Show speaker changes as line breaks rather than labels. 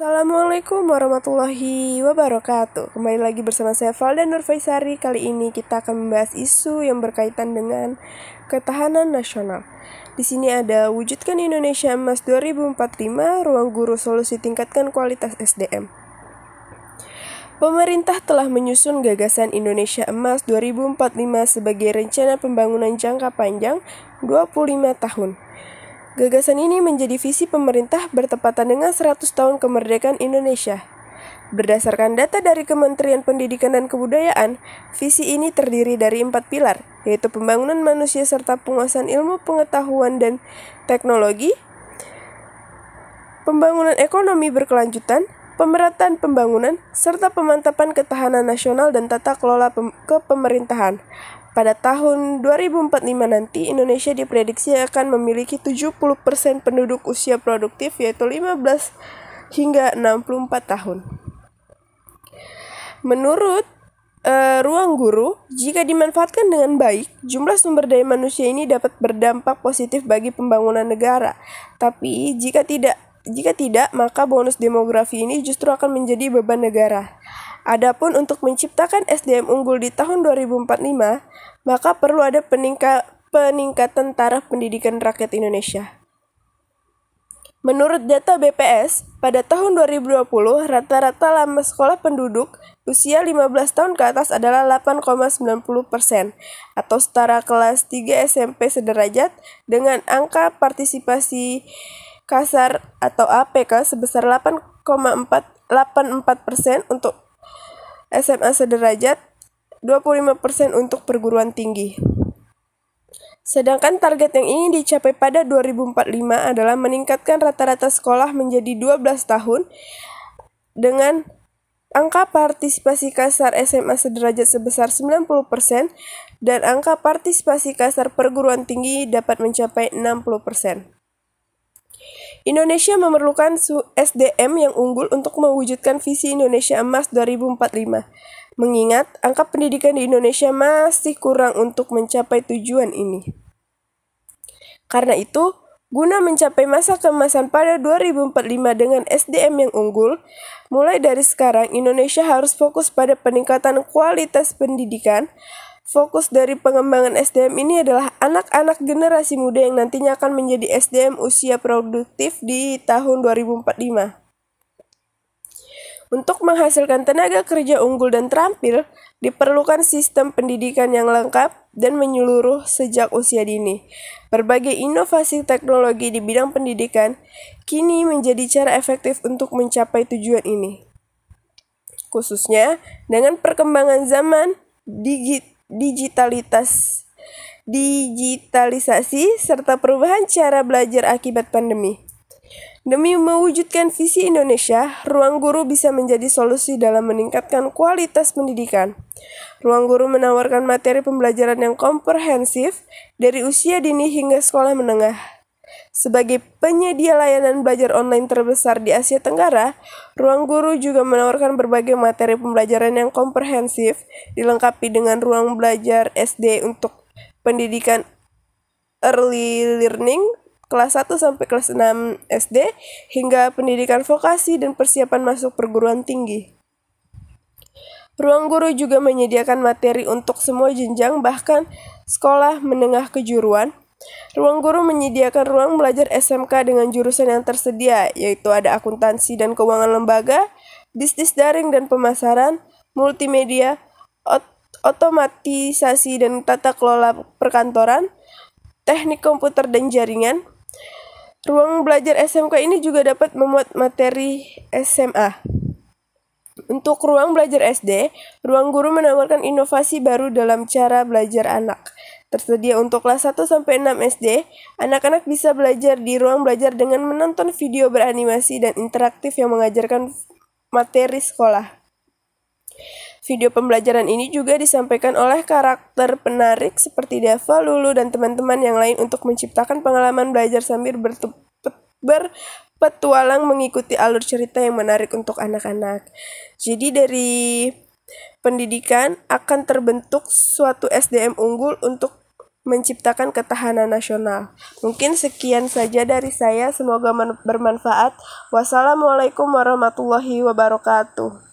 Assalamualaikum warahmatullahi wabarakatuh. Kembali lagi bersama saya Valda Nurfaisari Kali ini kita akan membahas isu yang berkaitan dengan ketahanan nasional. Di sini ada wujudkan Indonesia Emas 2045 Ruang guru solusi tingkatkan kualitas SDM Pemerintah telah menyusun gagasan Indonesia Emas 2045 sebagai rencana pembangunan jangka panjang 25 tahun Gagasan ini menjadi visi pemerintah bertepatan dengan 100 tahun kemerdekaan Indonesia. Berdasarkan data dari Kementerian Pendidikan dan Kebudayaan, visi ini terdiri dari empat pilar, yaitu pembangunan manusia serta penguasaan ilmu pengetahuan dan teknologi, pembangunan ekonomi berkelanjutan, pemerataan pembangunan, serta pemantapan ketahanan nasional dan tata kelola pem kepemerintahan. Pada tahun 2045 nanti, Indonesia diprediksi akan memiliki 70% penduduk usia produktif yaitu 15 hingga 64 tahun. Menurut uh, ruang guru, jika dimanfaatkan dengan baik, jumlah sumber daya manusia ini dapat berdampak positif bagi pembangunan negara. Tapi jika tidak jika tidak, maka bonus demografi ini justru akan menjadi beban negara. Adapun untuk menciptakan SDM unggul di tahun 2045, maka perlu ada peningka, peningkatan taraf pendidikan rakyat Indonesia. Menurut data BPS, pada tahun 2020, rata-rata lama sekolah penduduk usia 15 tahun ke atas adalah 8,90 persen, atau setara kelas 3 SMP sederajat dengan angka partisipasi kasar atau APK sebesar 8,84 persen untuk SMA sederajat, 25% untuk perguruan tinggi. Sedangkan target yang ingin dicapai pada 2045 adalah meningkatkan rata-rata sekolah menjadi 12 tahun dengan angka partisipasi kasar SMA sederajat sebesar 90% dan angka partisipasi kasar perguruan tinggi dapat mencapai 60%. Indonesia memerlukan SDM yang unggul untuk mewujudkan visi Indonesia Emas 2045. Mengingat angka pendidikan di Indonesia masih kurang untuk mencapai tujuan ini. Karena itu, guna mencapai masa kemasan pada 2045 dengan SDM yang unggul, mulai dari sekarang Indonesia harus fokus pada peningkatan kualitas pendidikan, Fokus dari pengembangan SDM ini adalah anak-anak generasi muda yang nantinya akan menjadi SDM usia produktif di tahun 2045. Untuk menghasilkan tenaga kerja unggul dan terampil, diperlukan sistem pendidikan yang lengkap dan menyeluruh sejak usia dini. Berbagai inovasi teknologi di bidang pendidikan kini menjadi cara efektif untuk mencapai tujuan ini. Khususnya dengan perkembangan zaman digit digitalitas digitalisasi serta perubahan cara belajar akibat pandemi. Demi mewujudkan visi Indonesia, ruang guru bisa menjadi solusi dalam meningkatkan kualitas pendidikan. Ruang guru menawarkan materi pembelajaran yang komprehensif dari usia dini hingga sekolah menengah. Sebagai penyedia layanan belajar online terbesar di Asia Tenggara, Ruang Guru juga menawarkan berbagai materi pembelajaran yang komprehensif, dilengkapi dengan ruang belajar SD untuk pendidikan early learning kelas 1 sampai kelas 6 SD hingga pendidikan vokasi dan persiapan masuk perguruan tinggi. Ruang guru juga menyediakan materi untuk semua jenjang bahkan sekolah menengah kejuruan Ruang guru menyediakan ruang belajar SMK dengan jurusan yang tersedia, yaitu ada akuntansi dan keuangan lembaga, bisnis daring dan pemasaran, multimedia, ot otomatisasi dan tata kelola perkantoran, teknik komputer dan jaringan. Ruang belajar SMK ini juga dapat memuat materi SMA. Untuk ruang belajar SD, ruang guru menawarkan inovasi baru dalam cara belajar anak. Tersedia untuk kelas 1 sampai 6 SD, anak-anak bisa belajar di ruang belajar dengan menonton video beranimasi dan interaktif yang mengajarkan materi sekolah. Video pembelajaran ini juga disampaikan oleh karakter penarik seperti Dava, Lulu, dan teman-teman yang lain untuk menciptakan pengalaman belajar sambil berpetualang mengikuti alur cerita yang menarik untuk anak-anak. Jadi dari pendidikan akan terbentuk suatu SDM unggul untuk menciptakan ketahanan nasional. Mungkin sekian saja dari saya, semoga bermanfaat. Wassalamualaikum warahmatullahi wabarakatuh.